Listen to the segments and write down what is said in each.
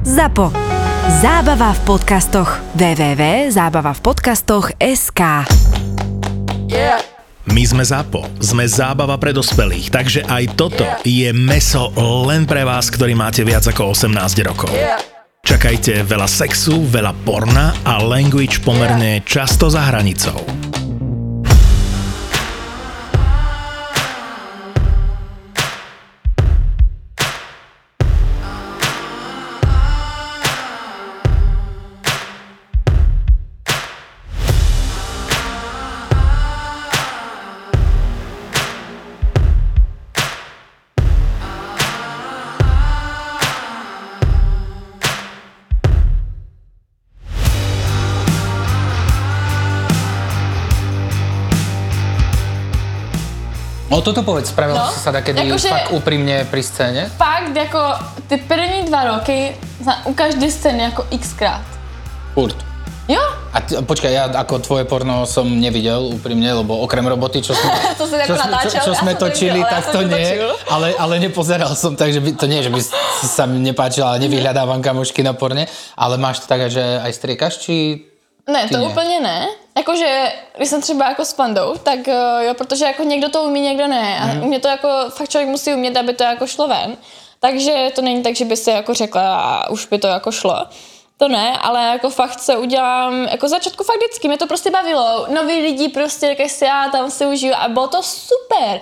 ZAPO. Zábava v podcastoch. www.zábavavpodcastoch.sk My sme ZAPO, sme zábava pre dospelých, takže aj toto je meso len pre vás, ktorý máte viac ako 18 rokov. Čakajte veľa sexu, veľa porna a language pomerne často za hranicou. No toto povedz, spravil No, si sa takedy jakože- fakt úprimne pri scéne? Fakt, jako ty první dva roky za, u každé scény jako xkrát. Furt. Jo? A ty, počkaj, ja ako tvoje porno som nevidel úprimne, lebo okrem roboty, čo sme, To si jako čo, sme- čo, čo sme točili, tak to nie, točil. ale, ale nepozeral som, takže by, to nie, že by sa mi nepáčilo, ale nevyhľadávam kamošky na porne, ale máš to tak, že aj striekaš, či Ne, to ne. úplně ne. Jakože, když jsem třeba jako s pandou, tak eh, jo, protože jako někdo to umí, někdo ne. A Mhm. mě to jako, fakt člověk musí umět, aby to jako šlo ven. Takže to není tak, že by se jako řekla a už by to jako šlo. To ne, ale jako fakt se udělám, jako začátku fakt vždycky, mě to prostě bavilo. Noví lidi prostě, jak si já tam si užiju a bylo to super.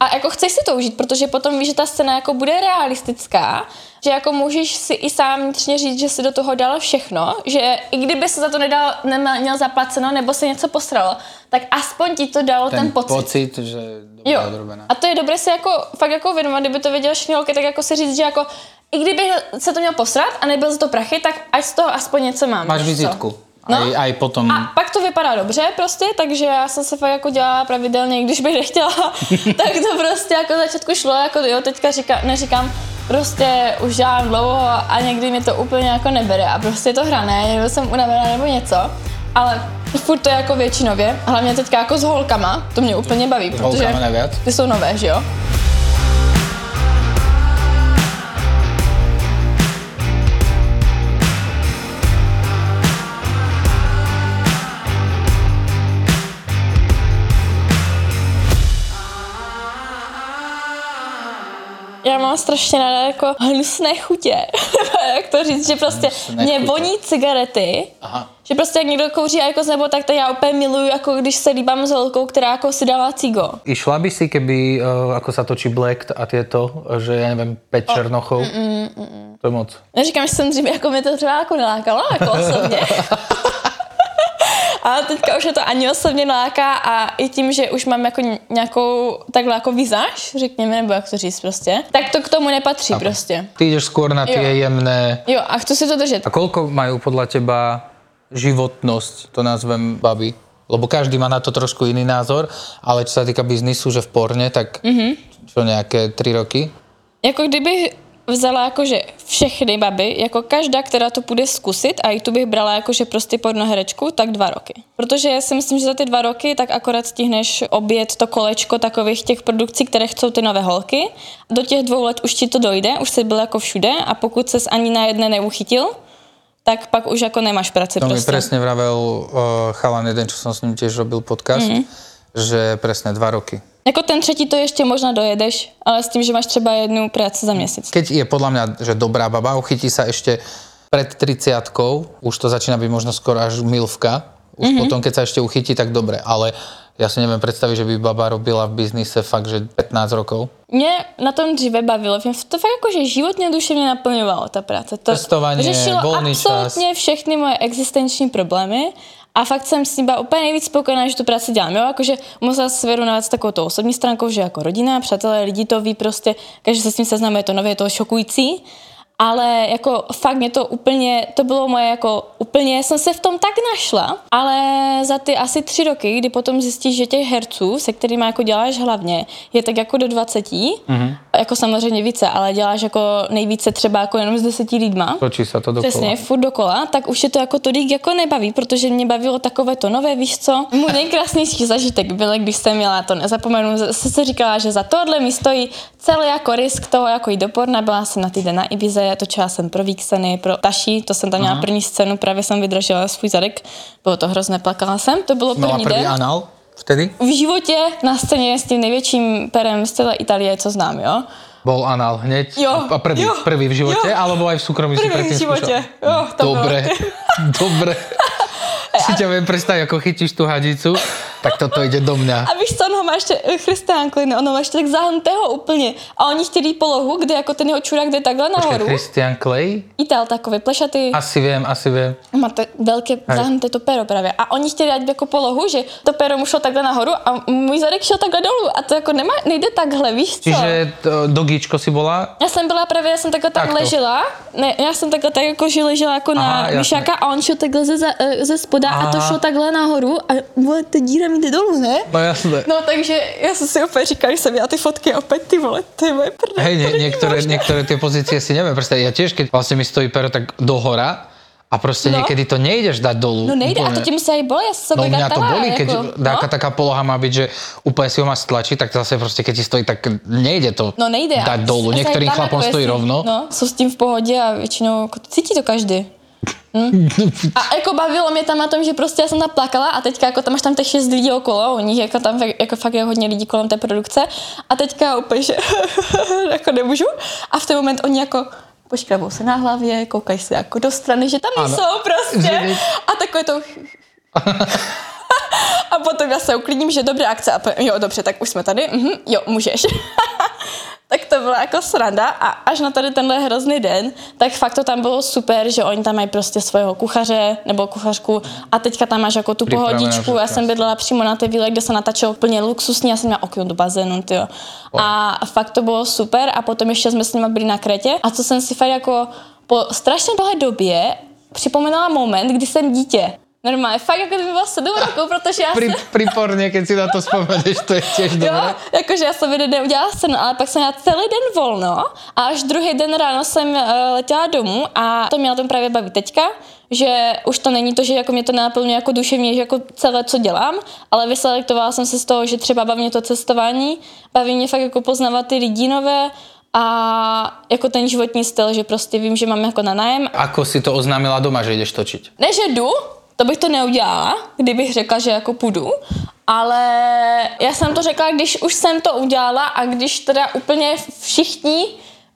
A jako chceš si to užít, protože potom víš, že ta scéna jako bude realistická, že jako můžeš si i sám vnitřně říct, že si do toho dal všechno, že i kdyby se za to nedal, neměl zaplaceno nebo se něco posralo, tak aspoň ti to dalo ten, ten pocit. pocit, že Jo. odrobená. A to je dobré si jako fakt jako uvědomit, kdyby to věděl všechny holky, tak jako si říct, že jako i kdyby se to měl posrat a nebyl za to prachy, tak ať z toho aspoň něco mám. Máš vizitku. No. Aj, aj potom... A pak to vypadá dobře prostě, takže já jsem se fakt jako dělala pravidelně, když bych nechtěla, tak to prostě jako začátku šlo, jako jo, teďka říká, neříkám, prostě už dělám dlouho a někdy mi to úplně jako nebere a prostě je to hrané, nebo jsem unavená nebo něco, ale furt to je jako většinově, hlavně teďka jako s holkama, to mě úplně baví, protože ty jsou nové, že jo? Já mám strašně ráda jako hnusné chutě. jak to říct, že prostě Hnusné mě chutě. voní cigarety. Aha. Že prostě jak někdo kouří jako nebo tak to já úplně miluju, jako když se líbám s holkou, která jako si dává cigo. Išla by si, keby, uh, ako sa točí Black a tieto, že ja neviem, 5 černochov? Mm, mm, mm. To je moc. Neříkám, že jsem dřív, jako mě to třeba jako nelákalo, jako osobně. Ale teďka už je to ani osobně neláká a i tím, že už mám jako nějakou takhle jako vizáž, řekněme, nebo jak to říct prostě, tak to k tomu nepatří prostě. Ty ideš skôr na tie Jo. jemné... Jo, a chci si to držet. A koľko majú podľa teba životnosť, to nazvem baby? Lebo každý má na to trošku iný názor, ale čo sa týka biznisu, že v porne, tak mm-hmm. čo nejaké 3 roky? Jako kdybych vzala jakože všechny baby, jako každá, která to půjde zkusit a i tu bych brala jakože prostě pornoherečku, tak dva roky. Protože já si myslím, že za ty dva roky tak akorát stihneš obět to kolečko takových těch produkcí, které chcou ty nové holky. Do těch dvou let už ti to dojde, už jsi byl jako všude a pokud ses ani na jedné neuchytil, tak pak už jako nemáš práci To mi prostě. presne vravel uh, chalan jeden, čo som s ním tiež robil podcast, mm-hmm. že presne 2 roky. Jako ten třetí to ještě možná dojedeš, ale s tím, že máš třeba jednu práci za měsíc. Keď je podľa mňa, že dobrá baba, uchytí sa ešte pred 30 už to začína byť možno skoro až milvka. Už mm-hmm. potom, keď sa ešte uchytí, tak dobre. Ale ja si neviem predstaviť, že by baba robila v biznise fakt, že 15 rokov. Mě na tom dříve bavilo, mě to fakt jako, že životně duševně naplňovalo ta práce. To Cestování, řešilo volný absolutně všechny moje existenční problémy a fakt jsem s tím byla úplně nejvíc spokojená, že tu práci dělám. Jo? Jakože musela se věnovat s takovou tou osobní stránkou, že jako rodina, přátelé, lidi to ví prostě, každý se s tím seznamuje, je to nově, je to šokující. Ale jako fakt mě to úplně, to bylo moje jako úplně, jsem se v tom tak našla, ale za ty asi tři roky, kdy potom zjistíš, že těch herců, se kterými jako děláš hlavně, je tak jako do 20, mm-hmm. jako samozřejmě více, ale děláš jako nejvíce třeba jako jenom s deseti lidma. Točí sa to dokola. Přesně, furt dokola, tak už je to jako tolik jako nebaví, protože mě bavilo takové to nové, víš co? Můj nejkrásnější zažitek byl, když jsem měla, to nezapomenu, se se říkala, že za tohle mi stojí celý jako risk toho, jako jít do porna, byla jsem na týden na Ibize, televize, točila jsem pro Víkseny, pro Taši, to jsem tam měla první scénu, právě jsem vydržela svůj zadek, bylo to hrozné, plakala jsem, to bylo první prvý den. anal vtedy? V životě na scéně s tím největším perem z celé Itálie, co znám, jo? Bol anal hneď? Jo, A prvý, jo, prvý v živote? jo. Alebo aj v súkromí si Prvý v skúšal? jo, to bylo. Dobre, dobre. Si ťa viem predstaviť, ako chytíš tú hadicu, tak toto ide do mňa. A víš co, on ho má ještě, eh, Christian Klein, on ho má ještě tak zahnutého úplně. A oni chtěli polohu, kde jako ten jeho čurák jde takhle nahoru. Christian Clay? Ital takový, plešatý. Asi viem, asi viem. Má to velké zahnuté to pero právě. A oni chtěli dát jako polohu, že to pero mu šlo takhle nahoru a můj zadek šel takhle dolů. A to jako nemá, nejde takhle, víš co? Čiže to, dogíčko si bola? Já jsem byla právě, já jsem takhle tak Takto. ležela, ne, já jsem takhle tak jako že ležela jako Aha, na myšáka a on šel takhle ze, eh, ze spoda a to Aha. šlo takhle nahoru a vole, ta díra jde dolů, ne? No jasné. No takže já jsem si opět říkala, když jsem viděla ty fotky a opět ty vole, je moje prdel. Hej, nie, niektoré, možné. niektoré tie pozície si neviem predstaviť. Ja tiež, keď vlastne mi stojí pero tak dohora a proste No. niekedy to nejdeš dať dolu. No nejde, a to ti musí aj bolet, já jsem se No mňa to bolí, keď jako, taká, no? taká poloha má byť, že úplne si ho máš stlačiť, tak zase proste, keď ti stojí, tak nejde to No nejde. já se Niektorým tam chlapom jako stojí rovno. No, jsou s tím v pohodě a většinou jako, cítí to každý. Hm? A jako bavilo mě tam na tom, že prostě já jsem tam plakala a teďka jako tam máš tam těch šest lidí okolo, u nich jako tam fakt, jako fakt je hodně lidí kolem té produkce a teďka úplně, že jako nemůžu a v ten moment oni jako poškrabou se na hlavě, koukají se jako do strany, že tam Ano. jsou prostě a takové to a potom já se uklidním, že dobré akce. A jo, dobře, tak už jsme tady. Mhm, jo, můžeš. tak to byla jako sranda a až na tady tenhle hrozný den, tak fakt to tam bylo super, že oni tam mají prostě svého kuchaře nebo kuchařku a teďka tam máš jako tu Připravené pohodičku. Já jsem bydlela přímo na té vile, kde se natáčelo úplně luxusně, já jsem měla okno do bazénu, tyjo. A fakt to bylo super a potom ještě jsme s nimi byli na Kretě a co jsem si fakt jako po strašně dlouhé době připomínala moment, kdy jsem dítě. Normálně, fakt jako kdyby byla sedm rokov, protože já Pri, jsem... priporne, keď si na to spomeneš, to je tiež Jo, jakože já jsem jeden den udělala scénu, ale pak jsem měla celý den volno a až druhý den ráno jsem uh, letěla domů a to mě na tom právě baví teďka, že už to není to, že jako mě to naplňuje jako duševně, že jako celé, co dělám, ale vyselektovala jsem se z toho, že třeba baví mě to cestování, baví mě fakt jako poznávat ty lidi nové a jako ten životní styl, že prostě vím, že mám jako na nájem Ako si to oznámila doma, že ideš točiť? ne, že jdu, to bych to neudělala, kdybych řekla, že jako půjdu, ale já jsem to řekla, když už jsem to udělala a když teda úplně všichni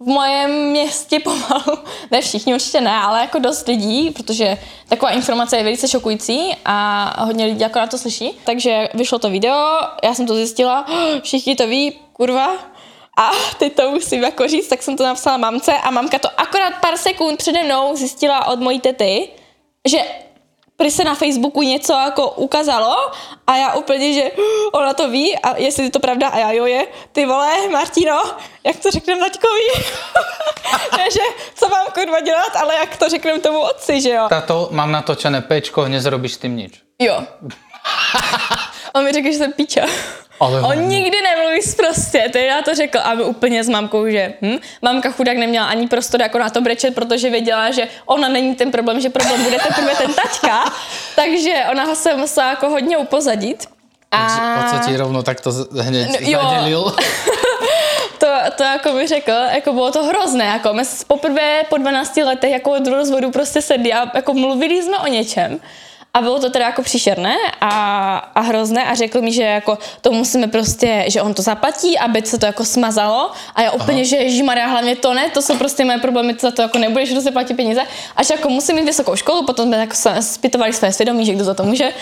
v mojem městě pomalu, ne všichni určitě ne, ale jako dost lidí, protože taková informace je velice šokující a hodně lidí jako na to slyší. Takže vyšlo to video, já jsem to zjistila, všichni to ví, kurva, a teď to musím jako říct, tak jsem to napsala mamce a mamka to akorát pár sekund přede mnou zjistila od mojí tety, že prý se na Facebooku něco jako ukázalo a já úplně, že ona to ví a jestli je to pravda a já jo je, ty vole, Martino, jak to řekneme taťkovi? ne, že co mám kurva dělat, ale jak to řekneme tomu otci, že jo? Tato, mám natočené pečko, nezrobíš s tým nič. Jo. On mi řekl, že jsem píča. Ale On hovno. nikdy nemluví prostě, to já to řekl a my úplně s mamkou, že hm, mamka chudák neměla ani prostor jako na to brečet, protože věděla, že ona není ten problém, že problém bude teprve ten taťka, takže ona ho se musela jako hodně upozadit. A V podstate rovno takto z- hneď No, jo. zadelil. to, to jako mi řekl, jako bylo to hrozné, jako my poprvé po 12 letech jako od rozvodu prostě sedli a jako mluvili jsme o něčem. A bylo to teda jako příšerné a, a hrozné a řekl mi, že jako to musíme prostě, že on to zaplatí, aby se to jako smazalo a já úplně, Aha. že Ježimaria, hlavně to ne, to jsou prostě moje problémy, ty za to jako nebudeš, se platí peníze. Až jako musím mít vysokou školu, potom jsme jako se zpytovali své svědomí, že kdo za to může.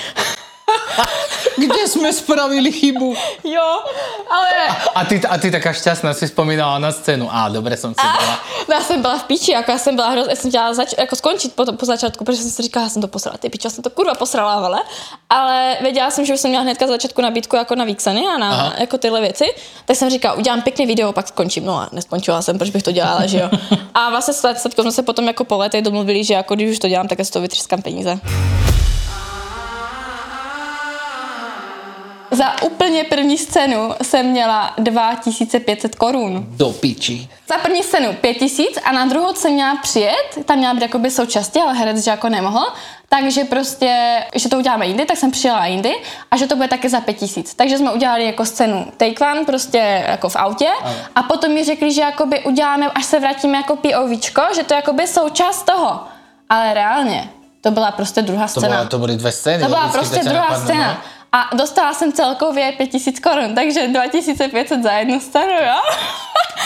Kde sme spravili chybu? jo, ale A ty, a ty taká šťastná si spomínala na scénu. Á, dobre som si dala. No, já jsem byla v píči, jako já jsem byla hrozně, já jsem chtěla zač- jako skončit po, po začátku, protože jsem si říkala, já jsem to posrala, ty pičo, já jsem to kurva posrala, ale, ale věděla jsem, že už jsem měla hnedka z začátku nabídku jako na Víkseny a na Aha. jako tyhle věci, tak jsem říkala, udělám pěkný video, pak skončím, no a neskončila jsem, proč bych to dělala, že jo. A vlastně s jsme se potom jako po letech domluvili, že jako když už to dělám, tak já z toho vytřískám peníze. Za úplně první scénu jsem měla 2500 korun. Do piči. Za první scénu 5000 a na druhou jsem měla přijet, tam měla být jakoby součástí, ale herec že jako nemohl, takže prostě, že to uděláme jindy, tak jsem přijela jindy a že to bude taky za 5000. Takže jsme udělali jako scénu take one, prostě jako v autě a potom mi řekli, že jakoby uděláme, až se vrátíme jako POVčko, že to jakoby součást toho. Ale reálně, to byla prostě druhá To, scéna. bola, to boli dve scény. To byla prostě to druhá napadne, scéna. A dostala jsem celkově 5000 korun, takže 2500 za jednu scénu, jo?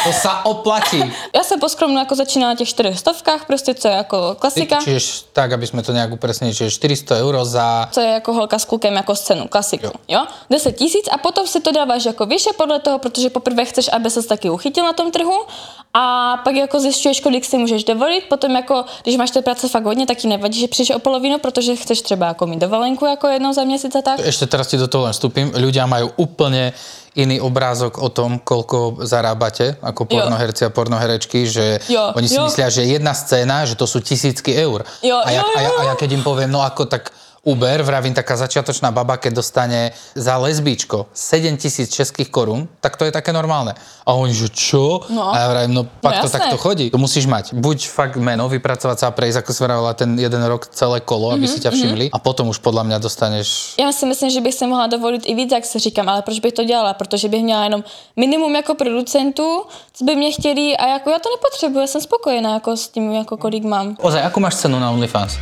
To sa oplatí. Já jsem poskromnu jako začínala na těch 400 prostě, co je jako klasika. Čiže tak, aby sme to nejak upresnili, čiže 400 eur za... co je jako holka s klukem jako scénu, klasiku, jo. jo? 10 tisíc a potom si to dáváš jako vyše podle toho, protože poprvé chceš, aby se taky uchytil na tom trhu a pak jako zjišťuješ, kolik si můžeš dovolit, potom jako, když máš té práce fakt hodně, tak ti nevadí, že přijdeš o polovinu, protože chceš třeba jako mít dovolenku jako jednou za měsíc a tak. Ešte teraz ti do toho len vstúpim. Ľudia majú úplne iný obrázok o tom, koľko zarábate ako pornoherci a pornoherečky, že Jo, oni si jo. myslia, že jedna scéna, že to sú tisícky eur. Jo, a, ja, jo, a, ja, jo. a ja keď im poviem, no ako tak Uber, vravím, taká začiatočná baba, keď dostane za lesbičko 7 tisíc českých korún, tak to je také normálne. A oni, že čo? No. A ja vravím, no pak No to takto chodí. To musíš mať. Buď fakt meno, vypracovať sa a prejsť, ako som vravila, ten jeden rok celé kolo, aby Mhm, si ťa všimli. A potom už podľa mňa dostaneš Já si myslím, že bych si mohla dovolit i víc, jak se říkám, ale proč bych to dělala? Protože bych měla jenom minimum jako producentů, co by mě chtěli a jako já to nepotřebuji, jsem spokojená jako s tím, jako kolik mám. Ozaj, ako máš cenu na OnlyFans?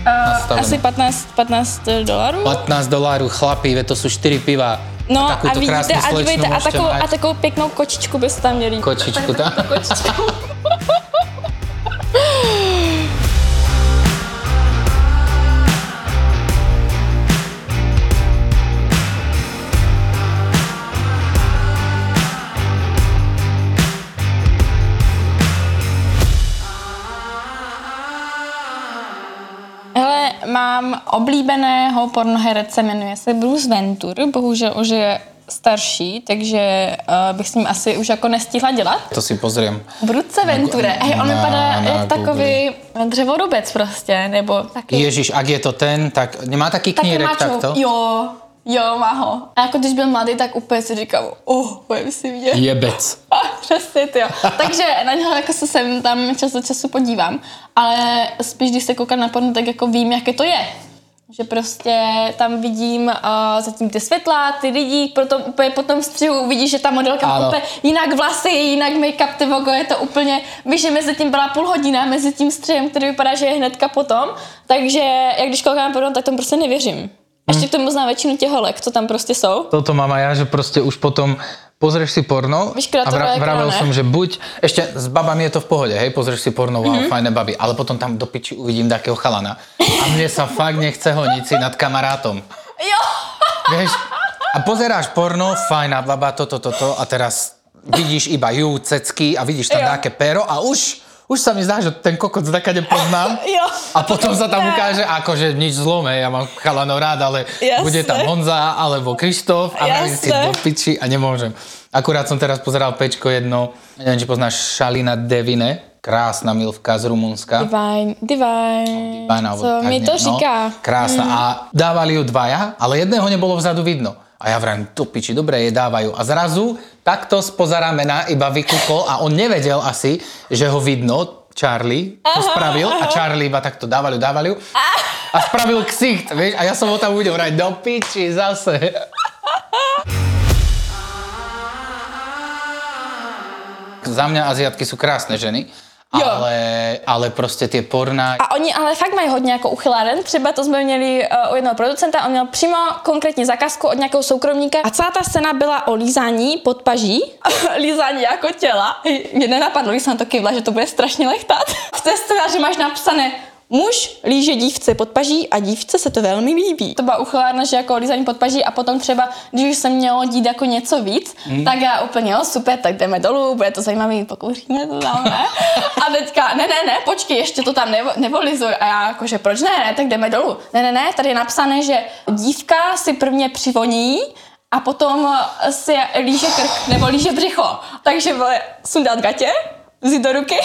Uh, asi 15, 15 dolarů. 15 dolárů, chlapi, ve to sú 4 piva. No a, takúto vidíte, a dívejte, a takovou, a takovou pěknou kočičku byste tam měli. Kočičku, tá? kočičku. Oblíbeného pornoherece, jmenuje se Bruce Ventur, bohužel už je starší, takže uh, bych s ním asi už jako nestihla dělat. To si pozriem. Bruce Venture, hej, on na- vypadá na jak takový dřevorubec prostě, nebo taky, Ježiš, ak je to ten, tak nemá taký taky knírek mačo. takto? Jo, jo, má ho. A jako když byl mladý, tak úplně si říkal, oh, budem si mě. Jebec. Přesně, ty jo. Takže na něho jako se sem tam čas od času podívám, ale spíš, když se koukám na porno, tak jako vím, jaké to je. Že prostě tam vidím uh, zatím ty světla, ty lidi, potom úplně po tom střihu vidíš, že ta modelka má úplně jinak vlasy, jinak make-up, ty vogo, je to úplně, víš, že mezi tím byla půl hodina, mezi tím střihem, který vypadá, že je hnedka potom, takže jak když koukám porno, tak tomu prostě nevěřím. Ještě k tomu znám většinu těch holek, co tam prostě jsou. Toto mám aj ja, že proste už potom pozrieš si porno Vyškrátové a vra- vravel som, že buď, ešte s babami je to v pohode, hej, pozrieš si porno, wow, mm-hmm. fajné baby, ale potom tam do piči uvidím takého chalana a mne sa fakt nechce honiť si nad kamarátom. Jo! Vieš, a pozeráš porno, fajná baba, toto, toto a teraz vidíš iba ju, cecky a vidíš tam Jo. nejaké pero a už, už sa mi zdá, že ten kokot zaka nepoznám. Jo. A potom sa tam ukáže, akože nič zlom, hej, ja mám chalanov rád, ale Jasné. bude tam Honza alebo Krištof a vravím si do piči a nemôžem. Akurát som teraz pozeral pečko jedno, neviem, či poznáš Šalina Devine, krásna milvka z Rumunska. Divine, divine. Pána, alebo Co tak mi to říká? Krásna. A dávali ju dvaja, ale jedného nebolo vzadu vidno. A ja vravím, to piči, dobre, je dávajú. A zrazu takto spoza ramena iba vykúkol a on nevedel asi, že ho vidno. Charlie to spravil a Charlie iba takto dávali, dávali ju. A spravil ksicht, vieš? A ja som ho tam uvidel, vraj, do piči, zase. Za mňa Aziatky sú krásne ženy, Jo. ale, ale prostě tie porná... A oni ale fakt mají hodně jako uchyláren. Třeba to jsme měli uh, u jednoho producenta, on měl přímo konkrétní zakázku od nějakého soukromníka a celá ta scéna byla o lízání pod paží. lízání jako těla. Mě nenapadlo, když jsem to kývla, že to bude strašně lechtat. V té scénáři máš napsané Muž líže dívce pod paží a dívce se to velmi líbí. To byla uchylárna, že jako lízání pod paží a potom třeba, když už se mělo dít jako něco víc, mm. tak já úplně, jo, super, tak jdeme dolů, bude to zajímavý, pokouříme to tam, ne? A teďka, ne, ne, ne, počkej, ještě to tam nevo, nevolizuj. A já jakože, proč ne, ne, tak jdeme dolů. Ne, ne, ne, tady je napsané, že dívka si prvně přivoní, a potom si líže krk nebo líže břicho. Takže vole, sundat gatě, vzít do ruky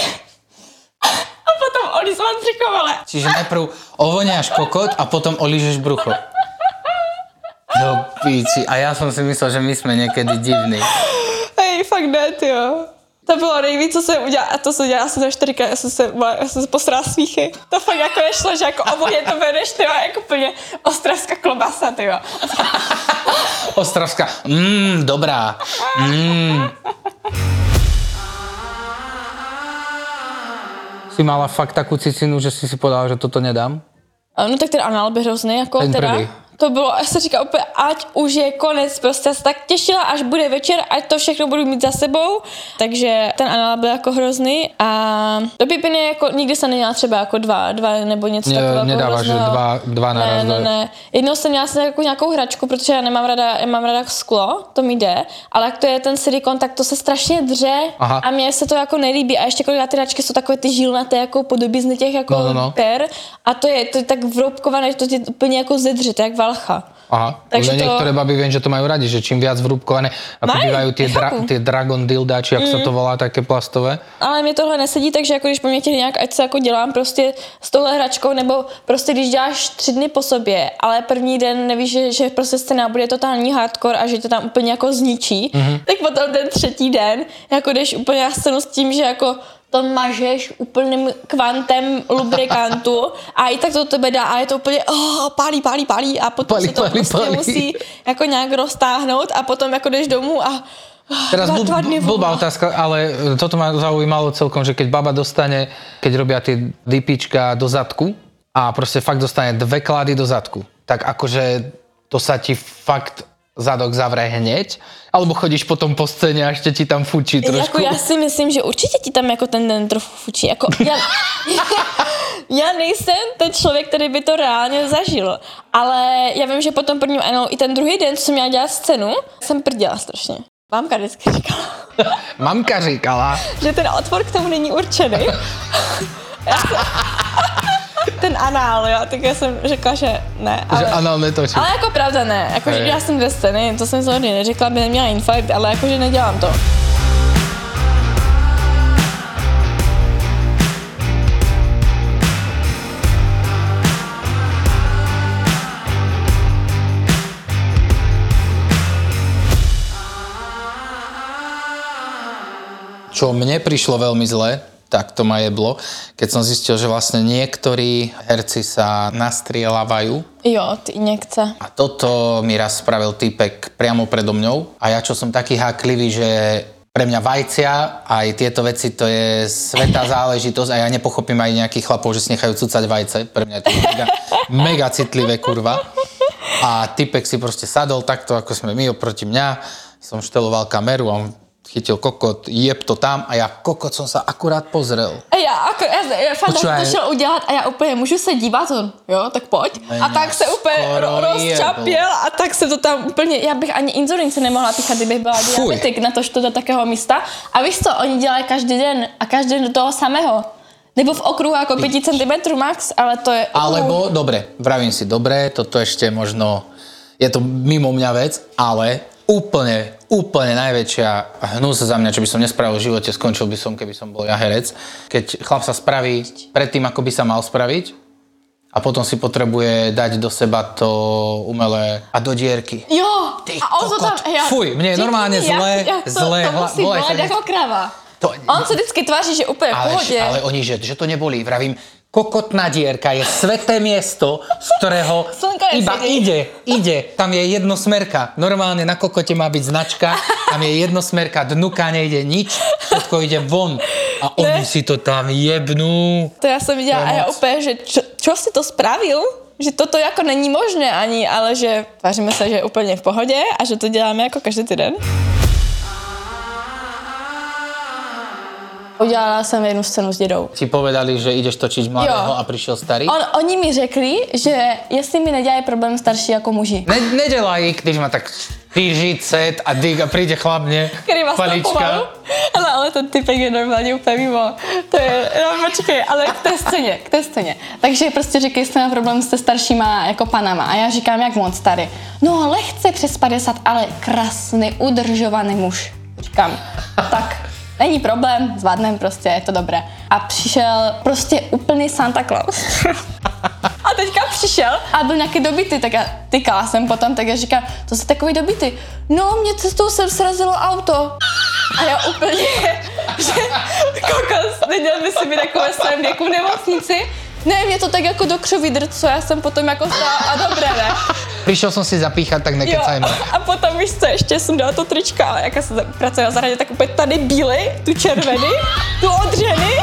potom olizovat břicho, vole. Čiže najprv ovoniaš kokot a potom olížeš brucho. Do píči. A já jsem si myslel, že my jsme někdy divní. Hej, fakt ne, jo. To bylo nejvíc, co jsem udělala, a to jsem udělala asi za čtyřikrát, já jsem se, já jsem se posrala smíchy. To fakt jako nešlo, že jako oboje to bereš, ty jo, jako úplně ostravská klobasa, ty jo. Ostravská. Mmm, dobrá. Mmm. Si mala fakt takú cicinu, že si si povedala, že toto nedám? No tak ten anál byl hrozný, jako Ten teda. prvý. To bylo, já jsem říkala úplně, ať už je konec, prostě já se tak těšila, až bude večer, ať to všechno budu mít za sebou. Takže ten anál byl jako hrozný a do pipiny jako nikdy jsem neměla třeba jako dva, dva nebo něco Ne- takového. nedáváš, že hrozného. dva- dva naraz, ne, ne? ne. Jednou jsem měla jako nějakou hračku, protože já nemám rada, já mám rada sklo, to mi jde, ale jak to je ten silikon, tak to se strašně dře Aha. a mně se to jako nelíbí a ještě kolikrát ty hračky jsou takové ty žilnaté jako podobizny těch jako No, no, no. per a to je, to je tak vroubkované, že to tě úplně jako zedře, je jak valcha. Aha, Takže to- niektoré baby viem, že to majú radi, že čím viac vrúbkované, ako Majú, bývajú tie, dra, chápu. tie dragon dildáči, jak sa to volá, také plastové. Ale mě tohle nesedí, takže jako když po mě chtěli nějak, ať se jako dělám prostě s touhle hračkou, nebo prostě když děláš tři dny po sobě, ale první den nevíš, že, že prostě scéna bude totální hardcore a že to tam úplně jako zničí, mm-hmm. tak potom ten třetí den, jako jdeš úplně na scénu s tím, že jako to mažeš úplným kvantem lubrikantu a i tak to tebe dá a je to úplně oh, pálí, pálí, pálí a potom Pálí, se to pálí, prostě pálí. musí jako nějak roztáhnout a potom jako jdeš domů a Teraz dva- bl- dva dny blbá otázka, ale e, toto ma zaujímalo celkom, že keď baba dostane, keď robia tie dipička do zadku a proste fakt dostane dve klady do zadku, tak akože to sa ti fakt zadok zavre hneď, alebo chodíš potom po scéně a ještě ti tam fučí trošku. Jako já si myslím, že určitě ti tam jako ten den trochu fučí. Jako já, já nejsem ten člověk, který by to reálně zažil, ale já vím, že po tom prvním ano, i ten druhý den, co jsem měla dělat scénu, jsem prděla strašně. Mámka vždycky říkala, Mamka říkala, že ten otvor k tomu není určený. Já jsem, ten anál, jo, tak já jsem řekla, že ne. že Ale, ano, netočí. ale jako pravda ne, jako, že já jsem dvě scény, to jsem samozřejmě neřekla, by neměla infarkt, ale jakože nedělám to. Čo mne prišlo veľmi zle, tak to ma jeblo, keď som zistil, že vlastne niektorí herci sa nastrieľavajú Jo, ty injekce. a toto mi raz spravil týpek priamo predo mňou a ja čo som taký háklivý, že pre mňa vajcia aj tieto veci to je svetá záležitosť a ja nepochopím aj nejakých chlapov, že si nechajú cucať vajce. Pre mňa je to mega, mega citlivé, kurva. A typek si proste sadol takto, ako sme my oproti mňa. Som šteloval kameru a on chytil kokot, jeb to tam a ja kokot som sa akurát pozrel. A já, jako, já, já fakt jsem to šel udělat a já úplně můžu se dívat, on, jo, tak pojď. A tak se úplně ro- rozčapěl a tak se to tam úplně, já bych ani inzulince nemohla píchat, kdybych byla diabetik na to, že to do takého místa. A víš co, oni dělají každý den a každý den do toho samého. Nebo v okruhu jako 5 cm max, ale to je... Alebo, dobre, vravím si, dobre, toto ešte možno, je to mimo mňa vec, ale úplne, úplne najväčšia hnus za mňa, čo by som nespravil v živote, skončil by som, keby som bol ja herec. Keď chlap sa spraví predtým, ako by sa mal spraviť, a potom si potrebuje dať do seba to umelé a do dierky. Jo, Ty a on to tam... kokot. Fuj, mne je normálne zlé, já, to, zlé, To hla- musí sa bolet mi- jako krava. To- on se vždycky tváří, že úplně v Ale, pohodě. ale oni, že, že to nebolí. Vravím, kokotná dierka je sveté miesto, z ktorého Slnko iba nesedí. ide, ide. Tam je jednosmerka. Normálne na kokote má byť značka, tam je jednosmerka, dnuka nejde nič, všetko ide von. A oni Ne. si to tam jebnú. To já jsem viděla a já úplně, že čo, čo si to spravil? Že toto jako není možné ani, ale že tváříme se, že je úplně v pohodě a že to děláme jako každý týden. Udělala jsem jednu scénu s dědou. Ti povedali, že ideš točiť mladého Jo. a prišiel starý? On, oni mi řekli, že jestli mi nedělají problém starší jako muži. Ne, nedelaj, když má tak pížicet a dig a príde chlapne, Který vás palička. Ale, ale ten typek je normálně úplně mimo. To je, no počkej, ale k té scéně, k té scéně. Takže prostě říkají, jestli má problém se staršíma jako panama. A já říkám, jak moc starý. No lehce přes 50, ale krásný, udržovaný muž. Říkám, tak, není problém, zvládnem prostě, je to dobré. A přišel prostě úplný Santa Claus. A teďka přišel a byl nějaký dobitý, tak já tykala jsem potom, tak já říkám, to jsi takový dobitý. No, mě cestou jsem srazilo auto. A já úplně, že kokos, neměl by si být jako ve svém věku v nemocnici. Ne, mě to tak jako do křoví drco, já jsem potom jako stala a dobré, ne? Prišiel som si zapíchať, tak nekecajme. A potom víš co, ještě jsem dala to trička, ale jak jsem pracuji na zahradě, tak úplně tady bílej, tu červený, tu odřený